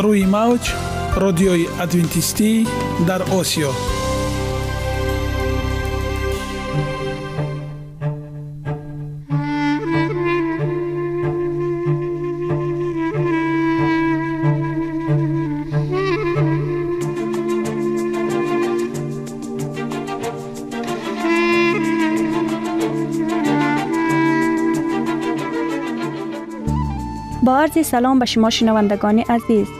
روی موج رادیوی ادوینتیستی در آسیا. سلام به شما شنوندگان عزیز.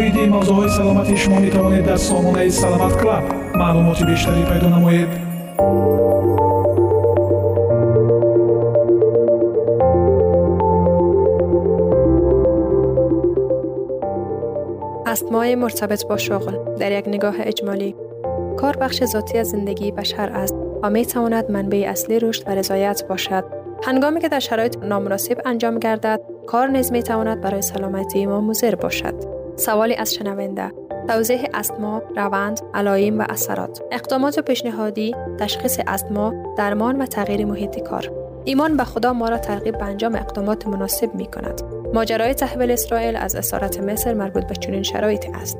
оиди мавзӯъҳои саломатии шумо метавонед дар сомонаи саломат клаб маълумоти бештарӣ пайдо намоед استماع مرتبط با شغل در یک نگاه اجمالی کار بخش ذاتی از زندگی بشر است و می تواند منبع اصلی رشد و رضایت باشد هنگامی که در شرایط نامناسب انجام گردد کار نیز می تواند برای سلامتی ما مضر باشد سوالی از شنونده توضیح استما، روند، علائم و اثرات اقدامات پیشنهادی، تشخیص استما، درمان و تغییر محیط کار ایمان به خدا ما را ترغیب به انجام اقدامات مناسب می کند. ماجرای تحویل اسرائیل از اسارت مصر مربوط به چنین شرایطی است.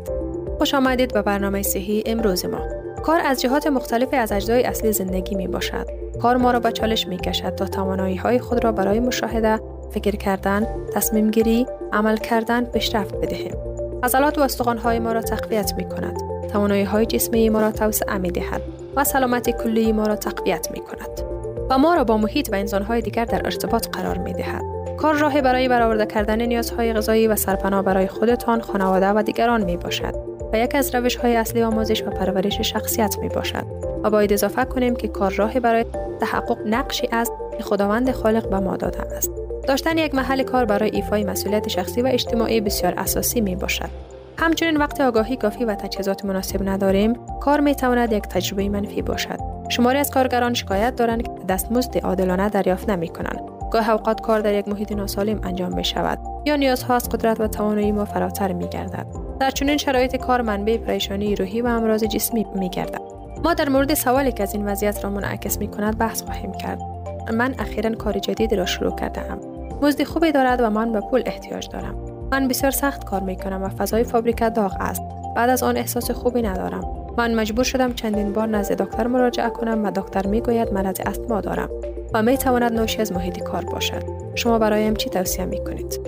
خوش آمدید به برنامه صحی امروز ما. کار از جهات مختلفی از اجزای اصلی زندگی می باشد. کار ما را به چالش می کشد تا توانایی های خود را برای مشاهده، فکر کردن، تصمیم گیری، عمل کردن پیشرفت بدهیم. عضلات و استخوان های ما را تقویت می کند. توانایی های جسمی ما را توسعه می دهد و سلامت کلی ما را تقویت می کند. و ما را با محیط و انسانهای دیگر در ارتباط قرار می دهد. کار راه برای برآورده کردن نیازهای غذایی و سرپناه برای خودتان، خانواده و دیگران می باشد و یک از روش های اصلی آموزش و پرورش شخصیت می باشد و باید اضافه کنیم که کار راه برای تحقق نقشی است که خداوند خالق به ما داده است. داشتن یک محل کار برای ایفای مسئولیت شخصی و اجتماعی بسیار اساسی می باشد. همچنین وقتی آگاهی کافی و تجهیزات مناسب نداریم، کار می تواند یک تجربه منفی باشد. شماری از کارگران شکایت دارند که دستمزد عادلانه دریافت نمی کنند. گاه اوقات کار در یک محیط ناسالم انجام می شود یا نیازها از قدرت و توانایی ما فراتر می گردد. در چنین شرایط کار منبع پریشانی روحی و امراض جسمی می گردد. ما در مورد سوالی که از این وضعیت را منعکس می کند بحث خواهیم کرد. من اخیرا کار جدیدی را شروع کرده ام. مزد خوبی دارد و من به پول احتیاج دارم. من بسیار سخت کار می کنم و فضای فابریکه داغ است. بعد از آن احساس خوبی ندارم. من مجبور شدم چندین بار نزد دکتر مراجعه کنم و دکتر می گوید مرض استما دارم و می تواند ناشی از محیط کار باشد. شما برایم چی توصیه می کنید؟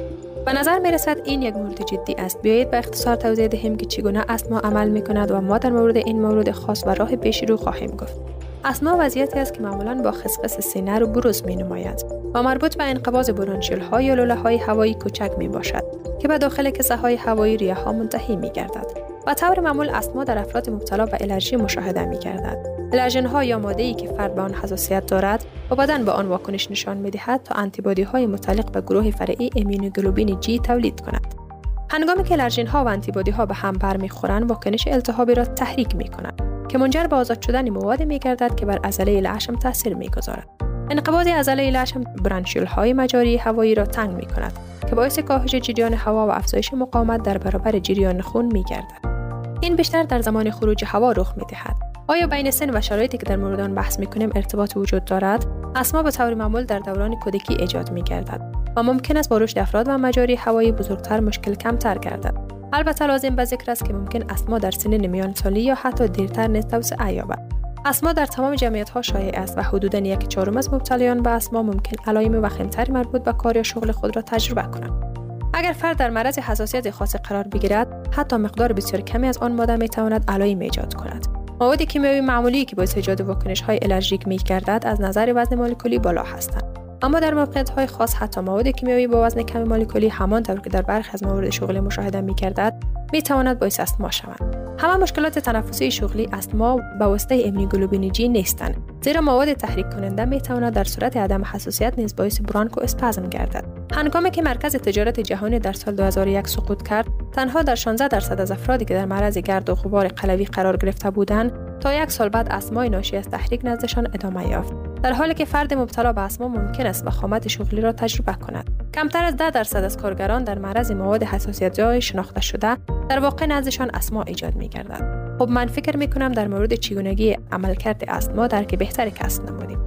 به نظر می رسد این یک مورد جدی است. بیایید به اختصار توضیح دهیم که چگونه استما عمل می کند و ما در مورد این مورد خاص و راه پیشی رو خواهیم گفت. اسما وضعیتی است که معمولا با خسخس سینه رو بروز می نماید و مربوط به انقباض برانشیل های یا لوله های هوایی کوچک می باشد که به داخل کیسه های هوایی ریه ها منتهی می گردد و طور معمول اسما در افراد مبتلا به الرژی مشاهده می گردد الرژن ها یا ماده ای که فرد به آن حساسیت دارد و بدن به آن واکنش نشان می دهد تا انتیبادی های متعلق به گروه فرعی ایمونوگلوبین جی تولید کند. هنگامی که الرژن ها و انتیبادی ها به هم برمیخورند واکنش التهابی را تحریک می کنند که منجر به آزاد شدن مواد می گردد که بر عضله لحم تاثیر می گذارد. انقباض عضله لشم برانشیل های مجاری هوایی را تنگ می کند که باعث کاهش جریان هوا و افزایش مقاومت در برابر جریان خون می گردد. این بیشتر در زمان خروج هوا رخ می دهد. آیا بین سن و شرایطی که در مورد آن بحث می کنیم ارتباط وجود دارد؟ اسما به طور معمول در دوران کودکی ایجاد می گردد و ممکن است با رشد افراد و مجاری هوایی بزرگتر مشکل کمتر گردد. البته لازم به ذکر است که ممکن اسما در سن میان سالی یا حتی دیرتر نیز توسعه یابد. اسما در تمام جمعیت ها شایع است و حدودا یک چهارم از مبتلایان به اسما ممکن علائم وخیمتری مربوط به کار یا شغل خود را تجربه کنند. اگر فرد در معرض حساسیت خاص قرار بگیرد حتی مقدار بسیار کمی از آن ماده می تواند علائم ایجاد کند. مواد کیمیایی معمولی که باعث ایجاد واکنش های الرژیک می از نظر وزن مولکولی بالا هستند. اما در موقعیت های خاص حتی مواد کیمیایی با وزن کم مولکولی همانطور که در برخی از موارد شغلی مشاهده می کردد می تواند باعث استما شوند همه مشکلات تنفسی شغلی استما به واسطه امنیگلوبین جی نیستند زیرا مواد تحریک کننده می تواند در صورت عدم حساسیت نیز باعث برانکو اسپازم گردد. هنگامی که مرکز تجارت جهانی در سال 2001 سقوط کرد تنها در 16 درصد از افرادی که در معرض گرد و غبار قلوی قرار گرفته بودند تا یک سال بعد اسمای ناشی از تحریک نزدشان ادامه یافت. در حالی که فرد مبتلا به اسما ممکن است وخامت شغلی را تجربه کند. کمتر از 10 درصد از کارگران در معرض مواد حساسیت جای شناخته شده در واقع نزدشان اسما ایجاد می گردد خب من فکر می کنم در مورد چگونگی عملکرد اسما درک بهتری کسب نمودیم.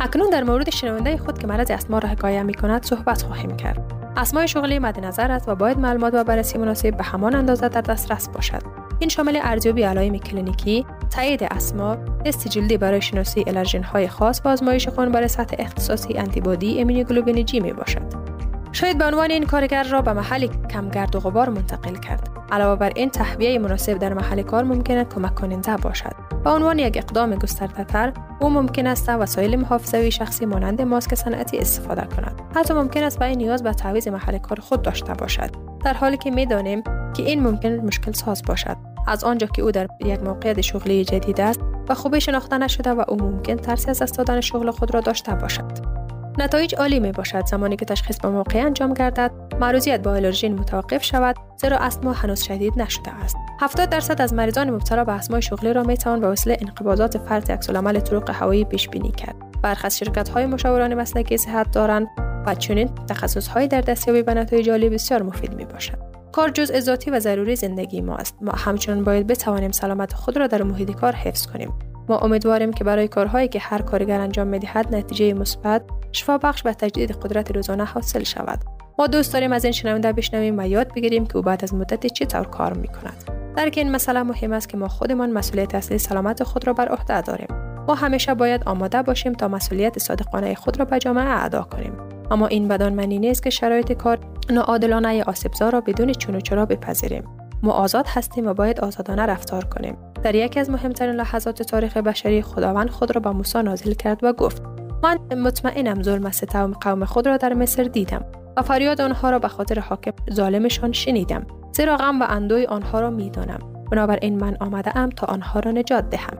اکنون در مورد شنونده خود که مرض اسما را حکایه می کند صحبت خواهیم کرد. اسمای شغلی مد نظر است و باید معلومات و بررسی مناسب به همان اندازه در دسترس باشد. این شامل ارزیابی علائم کلینیکی تایید اسما تست جلدی برای شناسایی الرژن های خاص و آزمایش خون برای سطح اختصاصی انتیبادی ایمونوگلوبین جی می باشد. شاید بتوان این کارگر را به محلی کم گرد و غبار منتقل کرد. علاوه بر این تهویه مناسب در محل کار ممکن است کمک کننده باشد. به عنوان یک اقدام گسترده تر او ممکن است وسایل محافظوی شخصی مانند ماسک صنعتی استفاده کند. حتی ممکن است برای نیاز به تعویض محل کار خود داشته باشد. در حالی که می‌دانیم که این ممکن مشکل ساز باشد. از آنجا که او در یک موقعیت شغلی جدید است و خوبی شناخته نشده و او ممکن ترسی از دست دادن شغل خود را داشته باشد. نتایج عالی می باشد زمانی که تشخیص به موقع انجام گردد معروضیت با آلرژین متوقف شود زیرا استما هنوز شدید نشده است. 70 درصد از مریضان مبتلا به استمای شغلی را می توان به وسیله انقباضات فرط عکسالعمل طرق هوایی پیش بینی کرد. برخی از شرکت های مشاوران مسلکی صحت دارند و چنین تخصص های در دستیابی به نتایج عالی بسیار مفید می باشد کار جز ذاتی و ضروری زندگی ما است. ما همچنان باید بتوانیم سلامت خود را در محیط کار حفظ کنیم. ما امیدواریم که برای کارهایی که هر کارگر انجام می‌دهد نتیجه مثبت شفا بخش و تجدید قدرت روزانه حاصل شود. ما دوست داریم از این شنونده بشنویم و یاد بگیریم که او بعد از مدت چطور کار می کند درک این مسئله مهم است که ما خودمان مسئولیت اصلی سلامت خود را بر عهده داریم. ما همیشه باید آماده باشیم تا مسئولیت صادقانه خود را به جامعه ادا کنیم. اما این بدان معنی نیست که شرایط کار ناعادلانه آسیبزا را بدون چون و چرا بپذیریم. ما آزاد هستیم و باید آزادانه رفتار کنیم. در یکی از مهمترین لحظات تاریخ بشری خداوند خود را به موسی نازل کرد و گفت من مطمئنم ظلم ستم قوم خود را در مصر دیدم و فریاد آنها را به خاطر حاکم ظالمشان شنیدم زیرا غم و اندوی آنها را می‌دانم. بنابراین من آمده ام تا آنها را نجات دهم.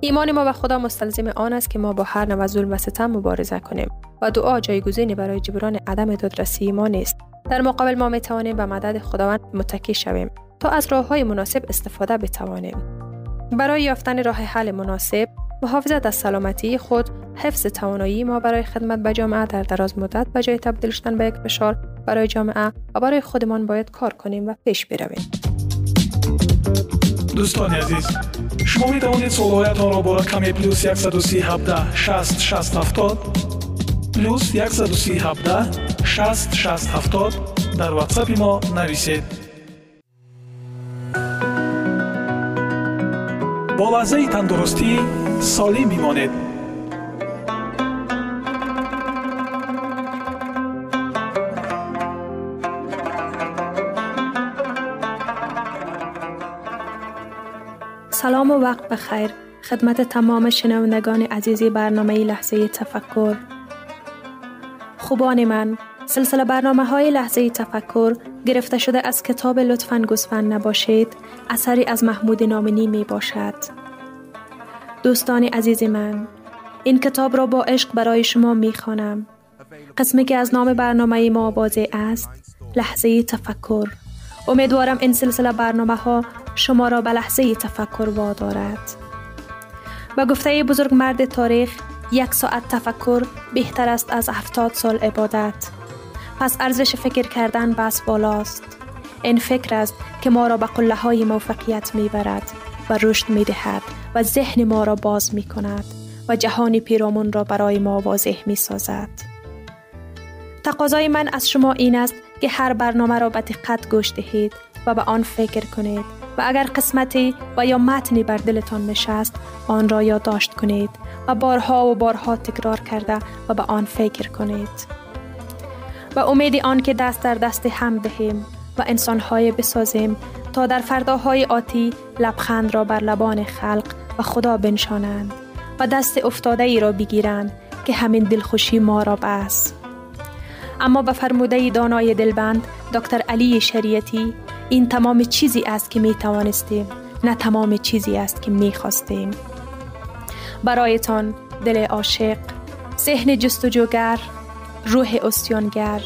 ایمان ما به خدا مستلزم آن است که ما با هر نوع ظلم و ستم مبارزه کنیم. و دعا جایگزینی برای جبران عدم دادرسی ما نیست. در مقابل ما می توانیم به مدد خداوند متکی شویم تا از راه های مناسب استفاده بتوانیم. برای یافتن راه حل مناسب محافظت از سلامتی خود حفظ توانایی ما برای خدمت به جامعه در دراز مدت به جای تبدیل شدن به یک فشار برای جامعه و برای خودمان باید کار کنیم و پیش برویم. دوستان عزیز شما می توانید سوالهایتان را با رقم پلیوس 137 60 плюс 137 60 670 дар ватсапи мо нависед бо лаҳзаи тандурустӣ солим бимонед سلام و وقت بخیر خدمت تمام شنوندگان عزیزی برنامه لحظه تفکر خوبان من. سلسله برنامه های لحظه تفکر گرفته شده از کتاب لطفا گسفن نباشید اثری از محمود نامنی می باشد. دوستان عزیز من این کتاب را با عشق برای شما می خوانم. قسمی که از نام برنامه ما واضح است لحظه تفکر. امیدوارم این سلسله برنامه ها شما را به لحظه تفکر وادارد. به گفته بزرگ مرد تاریخ یک ساعت تفکر بهتر است از هفتاد سال عبادت. پس ارزش فکر کردن بس بالاست. این فکر است که ما را به قله های موفقیت می برد و رشد می دهد و ذهن ما را باز می کند و جهان پیرامون را برای ما واضح می سازد. تقاضای من از شما این است که هر برنامه را به دقت گوش دهید و به آن فکر کنید و اگر قسمتی و یا متنی بر دلتان نشست آن را یادداشت کنید و بارها و بارها تکرار کرده و به آن فکر کنید. و امید آن که دست در دست هم دهیم و انسانهای بسازیم تا در فرداهای آتی لبخند را بر لبان خلق و خدا بنشانند و دست افتاده ای را بگیرند که همین دلخوشی ما را بس. اما به فرموده دانای دلبند دکتر علی شریعتی این تمام چیزی است که می توانستیم نه تمام چیزی است که می خواستیم برایتان دل عاشق ذهن جستجوگر روح استیانگر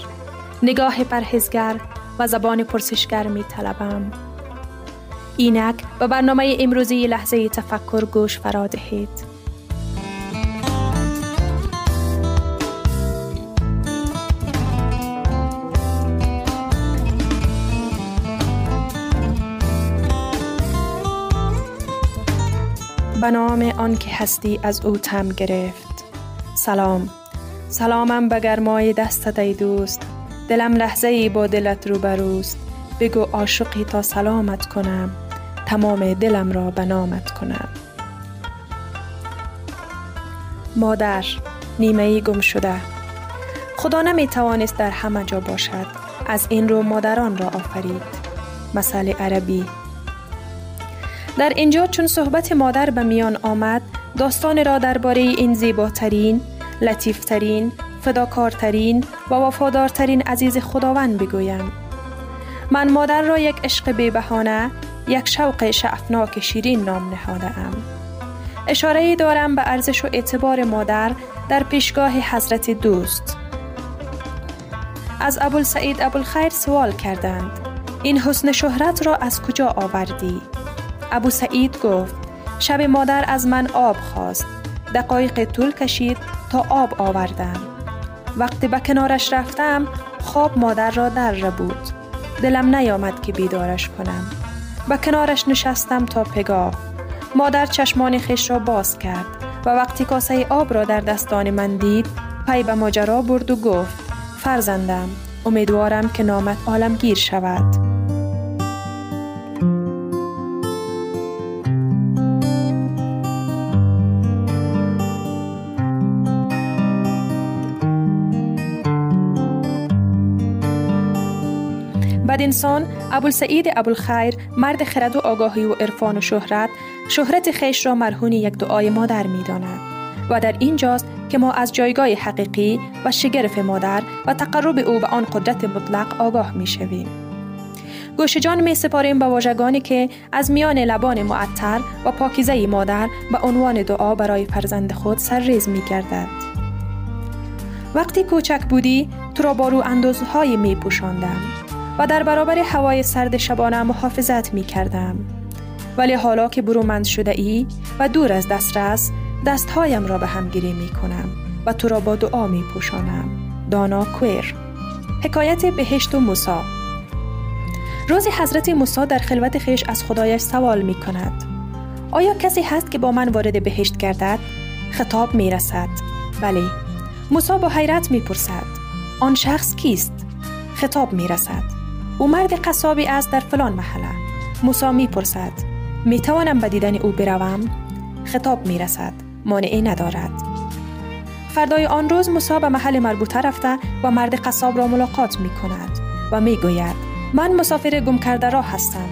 نگاه پرهزگر و زبان پرسشگر می طلبم. اینک به برنامه امروزی لحظه تفکر گوش فرا دهید. به نام آن که هستی از او تم گرفت. سلام. سلامم به گرمای دستت ای دوست. دلم لحظه ای با دلت رو بروست بگو عاشقی تا سلامت کنم. تمام دلم را به نامت کنم. مادر نیمه ای گم شده. خدا نمی توانست در همه جا باشد. از این رو مادران را آفرید. مسئله عربی. در اینجا چون صحبت مادر به میان آمد داستان را درباره این زیباترین، لطیفترین، فداکارترین و وفادارترین عزیز خداوند بگویم. من مادر را یک عشق بیبهانه، یک شوق شعفناک شیرین نام نهاده ام. اشاره دارم به ارزش و اعتبار مادر در پیشگاه حضرت دوست. از ابوالسعید ابوالخیر سوال کردند این حسن شهرت را از کجا آوردی؟ ابو سعید گفت شب مادر از من آب خواست. دقایق طول کشید تا آب آوردم. وقتی به کنارش رفتم خواب مادر را در بود. دلم نیامد که بیدارش کنم. به کنارش نشستم تا پگاه. مادر چشمان خش را باز کرد و وقتی کاسه آب را در دستان من دید پی به ماجرا برد و گفت فرزندم امیدوارم که نامت عالمگیر شود. انسان ابوالسعید ابوالخیر مرد خرد و آگاهی و عرفان و شهرت شهرت خیش را مرهون یک دعای مادر می داند و در اینجاست که ما از جایگاه حقیقی و شگرف مادر و تقرب او به آن قدرت مطلق آگاه می شویم. گوش جان می سپاریم به واژگانی که از میان لبان معطر و پاکیزه مادر به عنوان دعا برای فرزند خود سرریز می گردد. وقتی کوچک بودی تو را با رو اندازهای می پوشاندم. و در برابر هوای سرد شبانه محافظت می کردم. ولی حالا که برومند شده ای و دور از دسترس دستهایم را به هم گیری می کنم و تو را با دعا می پوشانم. دانا کویر حکایت بهشت و موسا روزی حضرت موسی در خلوت خیش از خدایش سوال می کند آیا کسی هست که با من وارد بهشت گردد؟ خطاب می رسد. بله. موسی با حیرت می پرسد. آن شخص کیست؟ خطاب می رسد. او مرد قصابی است در فلان محله. موسی می پرسد. می توانم به دیدن او بروم؟ خطاب می رسد. مانعی ندارد. فردای آن روز موسی به محل مربوطه رفته و مرد قصاب را ملاقات می کند و می گوید من مسافر گم کرده را هستم.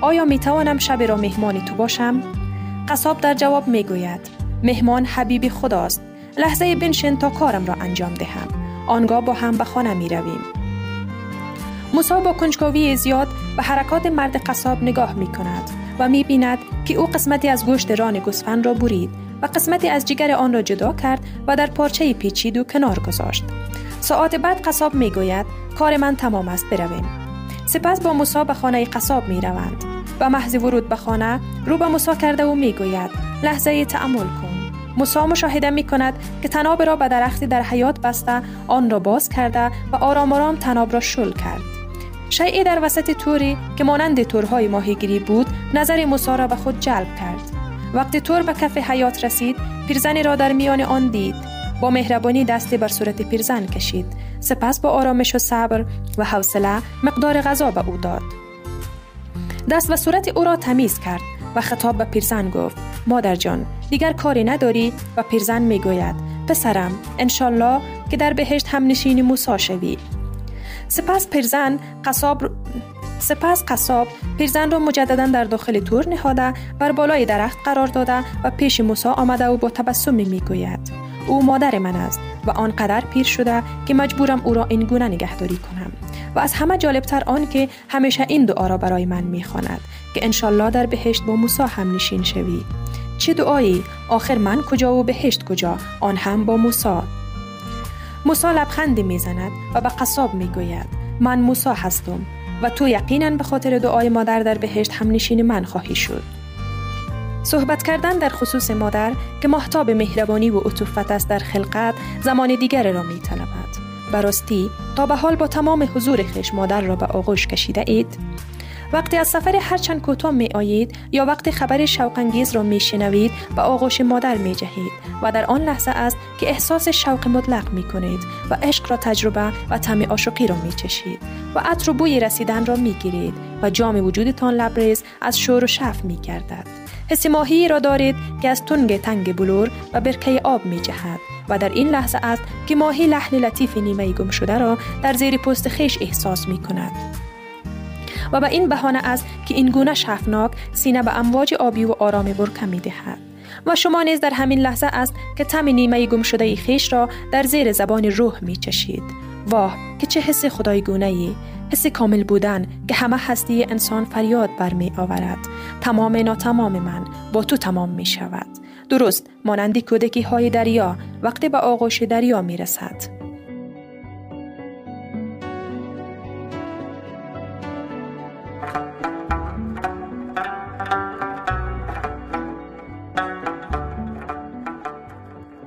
آیا می توانم شب را مهمانی تو باشم؟ قصاب در جواب می گوید مهمان حبیب خداست. لحظه بنشین تا کارم را انجام دهم. آنگاه با هم به خانه می رویم. موسی با کنجکاوی زیاد به حرکات مرد قصاب نگاه می کند و می بیند که او قسمتی از گوشت ران گوسفند را برید و قسمتی از جگر آن را جدا کرد و در پارچه پیچید و کنار گذاشت. ساعت بعد قصاب می گوید کار من تمام است برویم. سپس با موسی به خانه قصاب می روند. و محض ورود به خانه رو به موسی کرده و می گوید لحظه تعمل کن. موسی مشاهده می کند که تناب را به درختی در حیات بسته آن را باز کرده و آرام آرام تناب را شل کرد. شیعی در وسط توری که مانند تورهای ماهیگیری بود نظر موسی را به خود جلب کرد. وقتی تور به کف حیات رسید پیرزنی را در میان آن دید. با مهربانی دستی بر صورت پیرزن کشید. سپس با آرامش و صبر و حوصله مقدار غذا به او داد. دست و صورت او را تمیز کرد و خطاب به پیرزن گفت مادر جان دیگر کاری نداری؟ و پیرزن می گوید پسرم انشالله که در بهشت هم نشین موسا شوی. سپس پیرزن قصاب سپس قصاب پیرزن را مجددا در داخل تور نهاده بر بالای درخت قرار داده و پیش موسی آمده و با تبسمی می‌گوید. او مادر من است و آنقدر پیر شده که مجبورم او را این گونه نگهداری کنم. و از همه جالبتر آن که همیشه این دعا را برای من می‌خواند که انشالله در بهشت با موسی هم نشین شوی. چه دعایی؟ آخر من کجا و بهشت کجا؟ آن هم با موسی. موسی لبخندی می‌زند و به قصاب می‌گوید من موسی هستم و تو یقینا به خاطر دعای مادر در بهشت هم نشین من خواهی شد صحبت کردن در خصوص مادر که محتاب مهربانی و عطوفت است در خلقت زمان دیگر را می طلبد. براستی تا به حال با تمام حضور خش مادر را به آغوش کشیده اید؟ وقتی از سفر هرچند کوتاه می آیید یا وقتی خبر شوقانگیز را می شنوید به آغوش مادر می جهید و در آن لحظه است که احساس شوق مطلق می کنید و عشق را تجربه و طعم عاشقی را می چشید و عطر و بوی رسیدن را می گیرید و جام وجودتان لبریز از شور و شف می گردد. حس ماهی را دارید که از تنگ تنگ بلور و برکه آب می جهد و در این لحظه است که ماهی لحن لطیف نیمه گم شده را در زیر پوست خیش احساس می کند. و به این بهانه است که این گونه شفناک سینه به امواج آبی و آرام برکه می دهد. و شما نیز در همین لحظه است که تم نیمه گم شده خیش را در زیر زبان روح می چشید. واه که چه حس خدایگونه ای حس کامل بودن که همه هستی انسان فریاد برمی آورد تمام ناتمام من با تو تمام می شود درست مانندی کودکی های دریا وقتی به آغوش دریا می رسد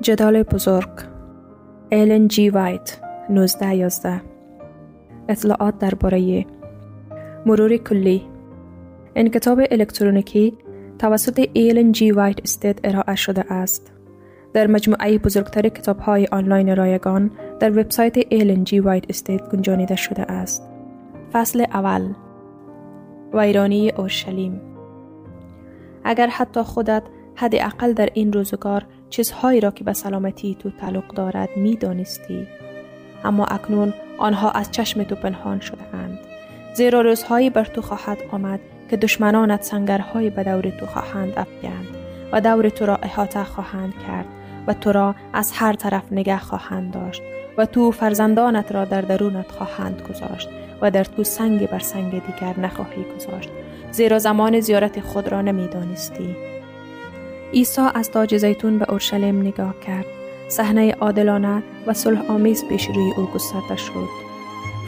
جدال بزرگ. ایلن جی وایت 1911 اطلاعات درباره مرور کلی. این کتاب الکترونیکی توسط ایلن جی وایت Estate ارائه شده است. در مجموعه بزرگتر کتاب های آنلاین رایگان در وبسایت ایلن جی وایت Estate گنجانیده شده است. فصل اول. ویرانی اورشلیم. اگر حتی خودت حداقل در این روزگار چیزهایی را که به سلامتی تو تعلق دارد می دانستی. اما اکنون آنها از چشم تو پنهان شده اند. زیرا روزهایی بر تو خواهد آمد که دشمنانت سنگرهایی به دور تو خواهند افکند و دور تو را احاطه خواهند کرد و تو را از هر طرف نگه خواهند داشت و تو فرزندانت را در درونت خواهند گذاشت و در تو سنگ بر سنگ دیگر نخواهی گذاشت زیرا زمان زیارت خود را نمی دانستی. عیسی از تاج زیتون به اورشلیم نگاه کرد. صحنه عادلانه و صلح آمیز پیش روی او گسترده شد.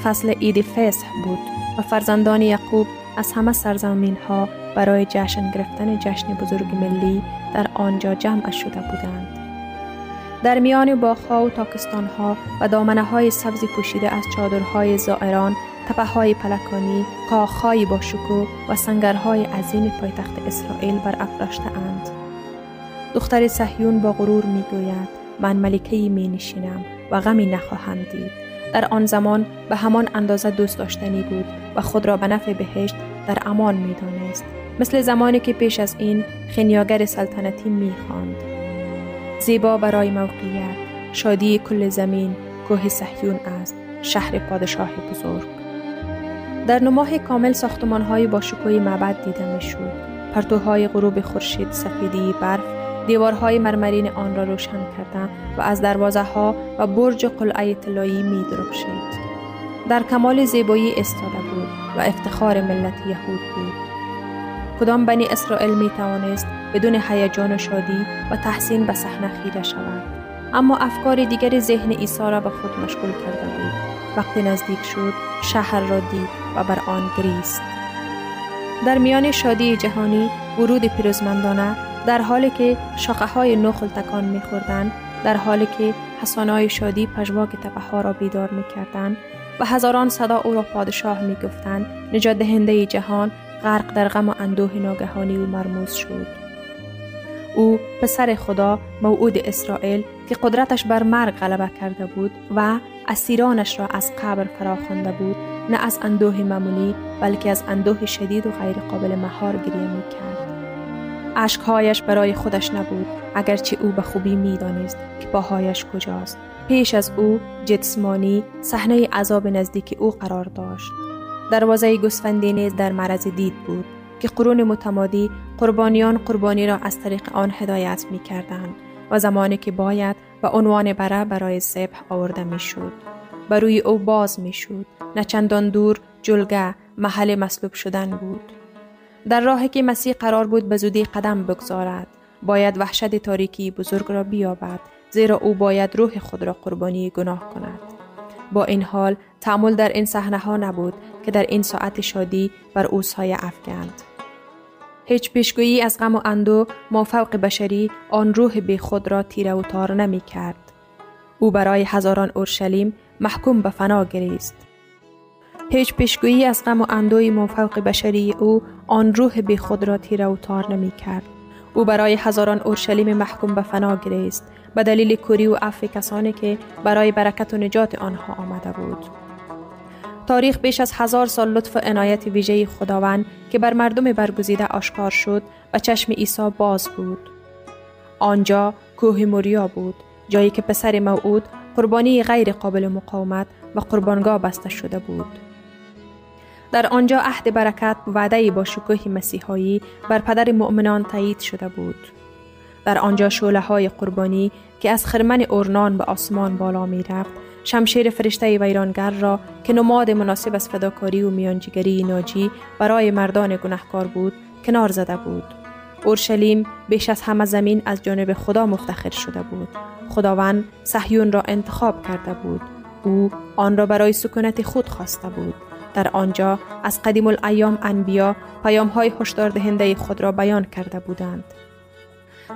فصل عید فصح بود و فرزندان یعقوب از همه سرزمین ها برای جشن گرفتن جشن بزرگ ملی در آنجا جمع شده بودند. در میان باغها و تاکستانها و دامنه های سبزی پوشیده از چادرهای زائران تپه های پلکانی، کاخهای با شکو و سنگرهای عظیم پایتخت اسرائیل بر اند. دختر صهیون با غرور می گوید من ملکهی می نشینم و غمی نخواهم دید. در آن زمان به همان اندازه دوست داشتنی بود و خود را به نفع بهشت در امان می دانست. مثل زمانی که پیش از این خنیاگر سلطنتی می خاند. زیبا برای موقعیت شادی کل زمین کوه صهیون است شهر پادشاه بزرگ در نماه کامل ساختمان های با شکوی معبد دیده می شود پرتوهای غروب خورشید سفیدی برف دیوارهای مرمرین آن را روشن کرده و از دروازه ها و برج قلعه طلایی می درخشید. در کمال زیبایی استاده بود و افتخار ملت یهود بود. کدام بنی اسرائیل می توانست بدون هیجان و شادی و تحسین به صحنه خیره شود اما افکار دیگر ذهن عیسی را به خود مشغول کرده بود وقتی نزدیک شد شهر را دید و بر آن گریست در میان شادی جهانی ورود پیروزمندانه در حالی که شاقه های نخل تکان میخوردند در حالی که حسانای شادی پژواک تپه ها را بیدار می‌کردند و هزاران صدا او را پادشاه می‌گفتند نجات دهنده جهان غرق در غم و اندوه ناگهانی و مرموز شد. او پسر خدا موعود اسرائیل که قدرتش بر مرگ غلبه کرده بود و اسیرانش را از قبر فراخوانده بود نه از اندوه معمولی بلکه از اندوه شدید و غیر قابل مهار گریه می کرد. عشقهایش برای خودش نبود اگرچه او به خوبی می‌دانست که پاهایش کجاست پیش از او جسمانی صحنه عذاب نزدیک او قرار داشت دروازه گسفندی نیز در معرض دید بود که قرون متمادی قربانیان قربانی را از طریق آن هدایت می کردند و زمانی که باید و عنوان بره برای ذبح آورده می شد. بر روی او باز می شد. نه چندان دور جلگه محل مصلوب شدن بود. در راهی که مسیح قرار بود به زودی قدم بگذارد باید وحشت تاریکی بزرگ را بیابد زیرا او باید روح خود را قربانی گناه کند با این حال تعمل در این صحنه ها نبود که در این ساعت شادی بر او سایه افکند هیچ پیشگویی از غم و اندو مافوق بشری آن روح بی خود را تیره و تار نمی کرد. او برای هزاران اورشلیم محکوم به فنا گریست. هیچ پیشگویی از غم و اندوی مافوق بشری او آن روح بی خود را تیره و تار نمی کرد. او برای هزاران اورشلیم محکوم به فنا گریست به دلیل کوری و عفو کسانی که برای برکت و نجات آنها آمده بود. تاریخ بیش از هزار سال لطف و عنایت ویژه خداوند که بر مردم برگزیده آشکار شد و چشم عیسی باز بود. آنجا کوه موریا بود جایی که پسر موعود قربانی غیر قابل مقاومت و قربانگاه بسته شده بود. در آنجا عهد برکت وعده با شکوه مسیحایی بر پدر مؤمنان تایید شده بود. در آنجا شوله های قربانی که از خرمن اورنان به آسمان بالا می رفت شمشیر فرشته ویرانگر را که نماد مناسب از فداکاری و میانجیگری ناجی برای مردان گناهکار بود کنار زده بود. اورشلیم بیش از همه زمین از جانب خدا مفتخر شده بود. خداوند صهیون را انتخاب کرده بود. او آن را برای سکونت خود خواسته بود. در آنجا از قدیم الایام انبیا پیام های هشدار دهنده خود را بیان کرده بودند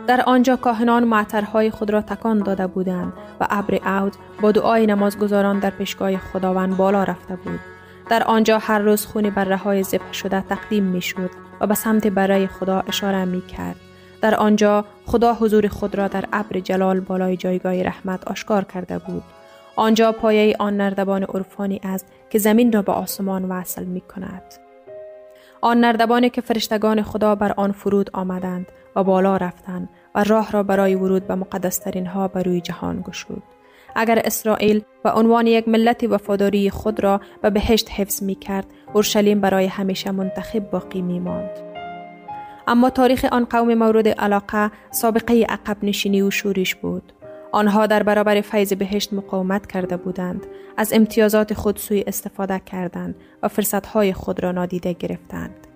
در آنجا کاهنان معطرهای خود را تکان داده بودند و ابر عود با دعای نمازگزاران در پیشگاه خداوند بالا رفته بود در آنجا هر روز خون بره های ذبح شده تقدیم می شد و به سمت برای خدا اشاره می کرد. در آنجا خدا حضور خود را در ابر جلال بالای جایگاه رحمت آشکار کرده بود. آنجا پایه آن نردبان عرفانی است که زمین را به آسمان وصل می کند. آن نردبانی که فرشتگان خدا بر آن فرود آمدند و بالا رفتند و راه را برای ورود به مقدسترین ها بر روی جهان گشود. اگر اسرائیل و عنوان یک ملت وفاداری خود را به بهشت حفظ می کرد، اورشلیم برای همیشه منتخب باقی می ماند. اما تاریخ آن قوم مورد علاقه سابقه عقب نشینی و شورش بود. آنها در برابر فیض بهشت مقاومت کرده بودند. از امتیازات خود سوی استفاده کردند و فرصتهای خود را نادیده گرفتند.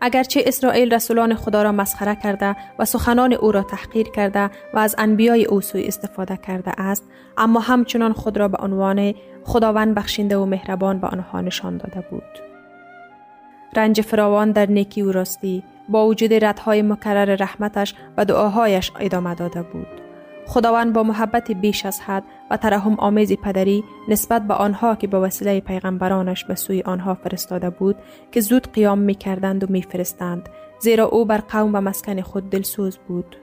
اگرچه اسرائیل رسولان خدا را مسخره کرده و سخنان او را تحقیر کرده و از انبیای او سوی استفاده کرده است اما همچنان خود را به عنوان خداوند بخشنده و مهربان به آنها نشان داده بود. رنج فراوان در نیکی و راستی با وجود ردهای مکرر رحمتش و دعاهایش ادامه داده بود. خداوند با محبت بیش از حد و ترحم آمیز پدری نسبت به آنها که به وسیله پیغمبرانش به سوی آنها فرستاده بود که زود قیام می کردند و می فرستند زیرا او بر قوم و مسکن خود دلسوز بود.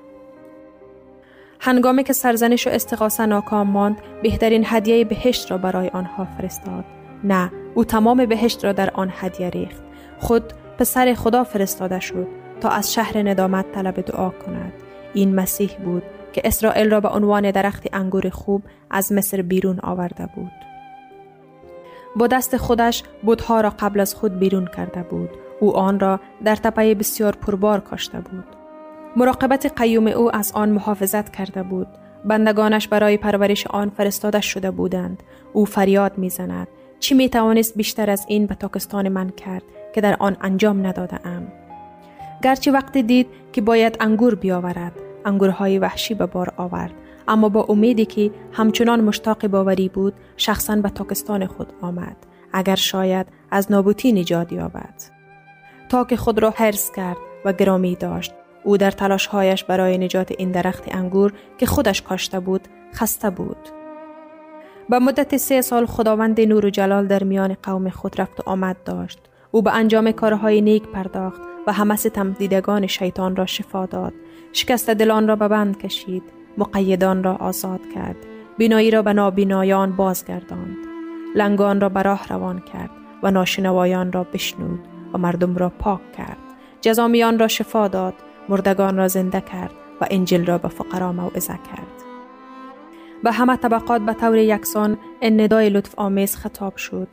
هنگامی که سرزنش و استغاثه ناکام ماند بهترین هدیه بهشت را برای آنها فرستاد. نه او تمام بهشت را در آن هدیه ریخت. خود پسر خدا فرستاده شد تا از شهر ندامت طلب دعا کند. این مسیح بود که اسرائیل را به عنوان درخت انگور خوب از مصر بیرون آورده بود. با دست خودش بودها را قبل از خود بیرون کرده بود. او آن را در تپه بسیار پربار کاشته بود. مراقبت قیوم او از آن محافظت کرده بود. بندگانش برای پرورش آن فرستاده شده بودند. او فریاد می‌زند. چی می توانست بیشتر از این به تاکستان من کرد که در آن انجام نداده ام. گرچه وقتی دید که باید انگور بیاورد انگورهای وحشی به بار آورد. اما با امیدی که همچنان مشتاق باوری بود شخصا به تاکستان خود آمد. اگر شاید از نابوتی نجات یابد. تا که خود را حرس کرد و گرامی داشت. او در تلاشهایش برای نجات این درخت انگور که خودش کاشته بود خسته بود. به مدت سه سال خداوند نور و جلال در میان قوم خود رفت و آمد داشت. او به انجام کارهای نیک پرداخت و همه ستم شیطان را شفا داد. شکست دلان را به بند کشید مقیدان را آزاد کرد بینایی را به نابینایان بازگرداند. لنگان را به راه روان کرد و ناشنوایان را بشنود و مردم را پاک کرد. جزامیان را شفا داد مردگان را زنده کرد و انجل را به فقرا موعظه کرد. به همه طبقات به طور یکسان این ندای لطف آمیز خطاب شد.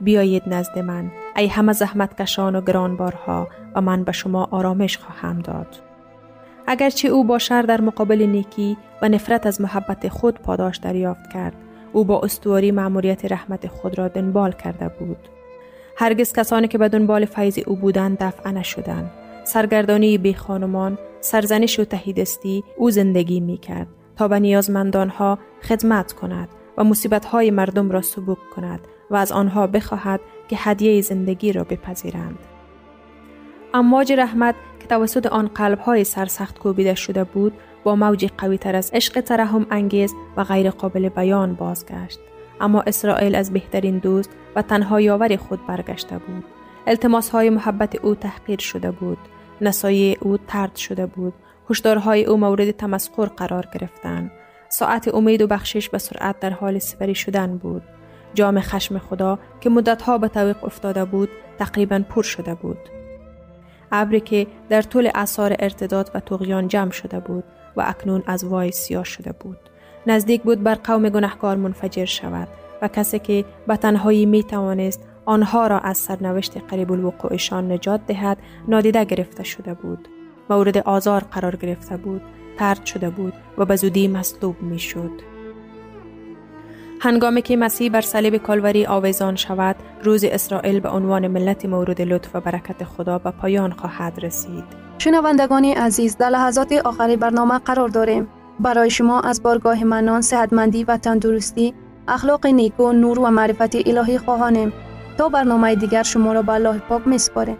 بیایید نزد من ای همه زحمت کشان و گرانبارها و من به شما آرامش خواهم داد. اگرچه او با شر در مقابل نیکی و نفرت از محبت خود پاداش دریافت کرد او با استواری معموریت رحمت خود را دنبال کرده بود هرگز کسانی که به دنبال فیض او بودند دفع نشدند سرگردانی بی خانمان سرزنش و تهیدستی او زندگی می کرد تا به نیازمندانها خدمت کند و های مردم را سبوک کند و از آنها بخواهد که هدیه زندگی را بپذیرند. امواج رحمت توسط آن قلبهای سرسخت کوبیده شده بود با موجی قوی تر از عشق ترحم انگیز و غیر قابل بیان بازگشت. اما اسرائیل از بهترین دوست و تنها یاور خود برگشته بود. التماس های محبت او تحقیر شده بود. نسایه او ترد شده بود. هشدارهای او مورد تمسخر قرار گرفتند ساعت امید و بخشش به سرعت در حال سپری شدن بود. جام خشم خدا که مدتها به طویق افتاده بود تقریبا پر شده بود. ابری که در طول اثار ارتداد و تغیان جمع شده بود و اکنون از وای سیاه شده بود نزدیک بود بر قوم گناهکار منفجر شود و کسی که به تنهایی می توانست آنها را از سرنوشت قریب الوقوعشان نجات دهد نادیده گرفته شده بود مورد آزار قرار گرفته بود ترد شده بود و به زودی مصلوب می شد. هنگامی که مسیح بر صلیب کالوری آویزان شود روز اسرائیل به عنوان ملت مورد لطف و برکت خدا به پایان خواهد رسید. شنوندگان عزیز در لحظات آخری برنامه قرار داریم. برای شما از بارگاه منان صحتمندی و تندرستی اخلاق نیکو نور و معرفت الهی خواهانیم. تا برنامه دیگر شما را به الله پاک میسپاریم.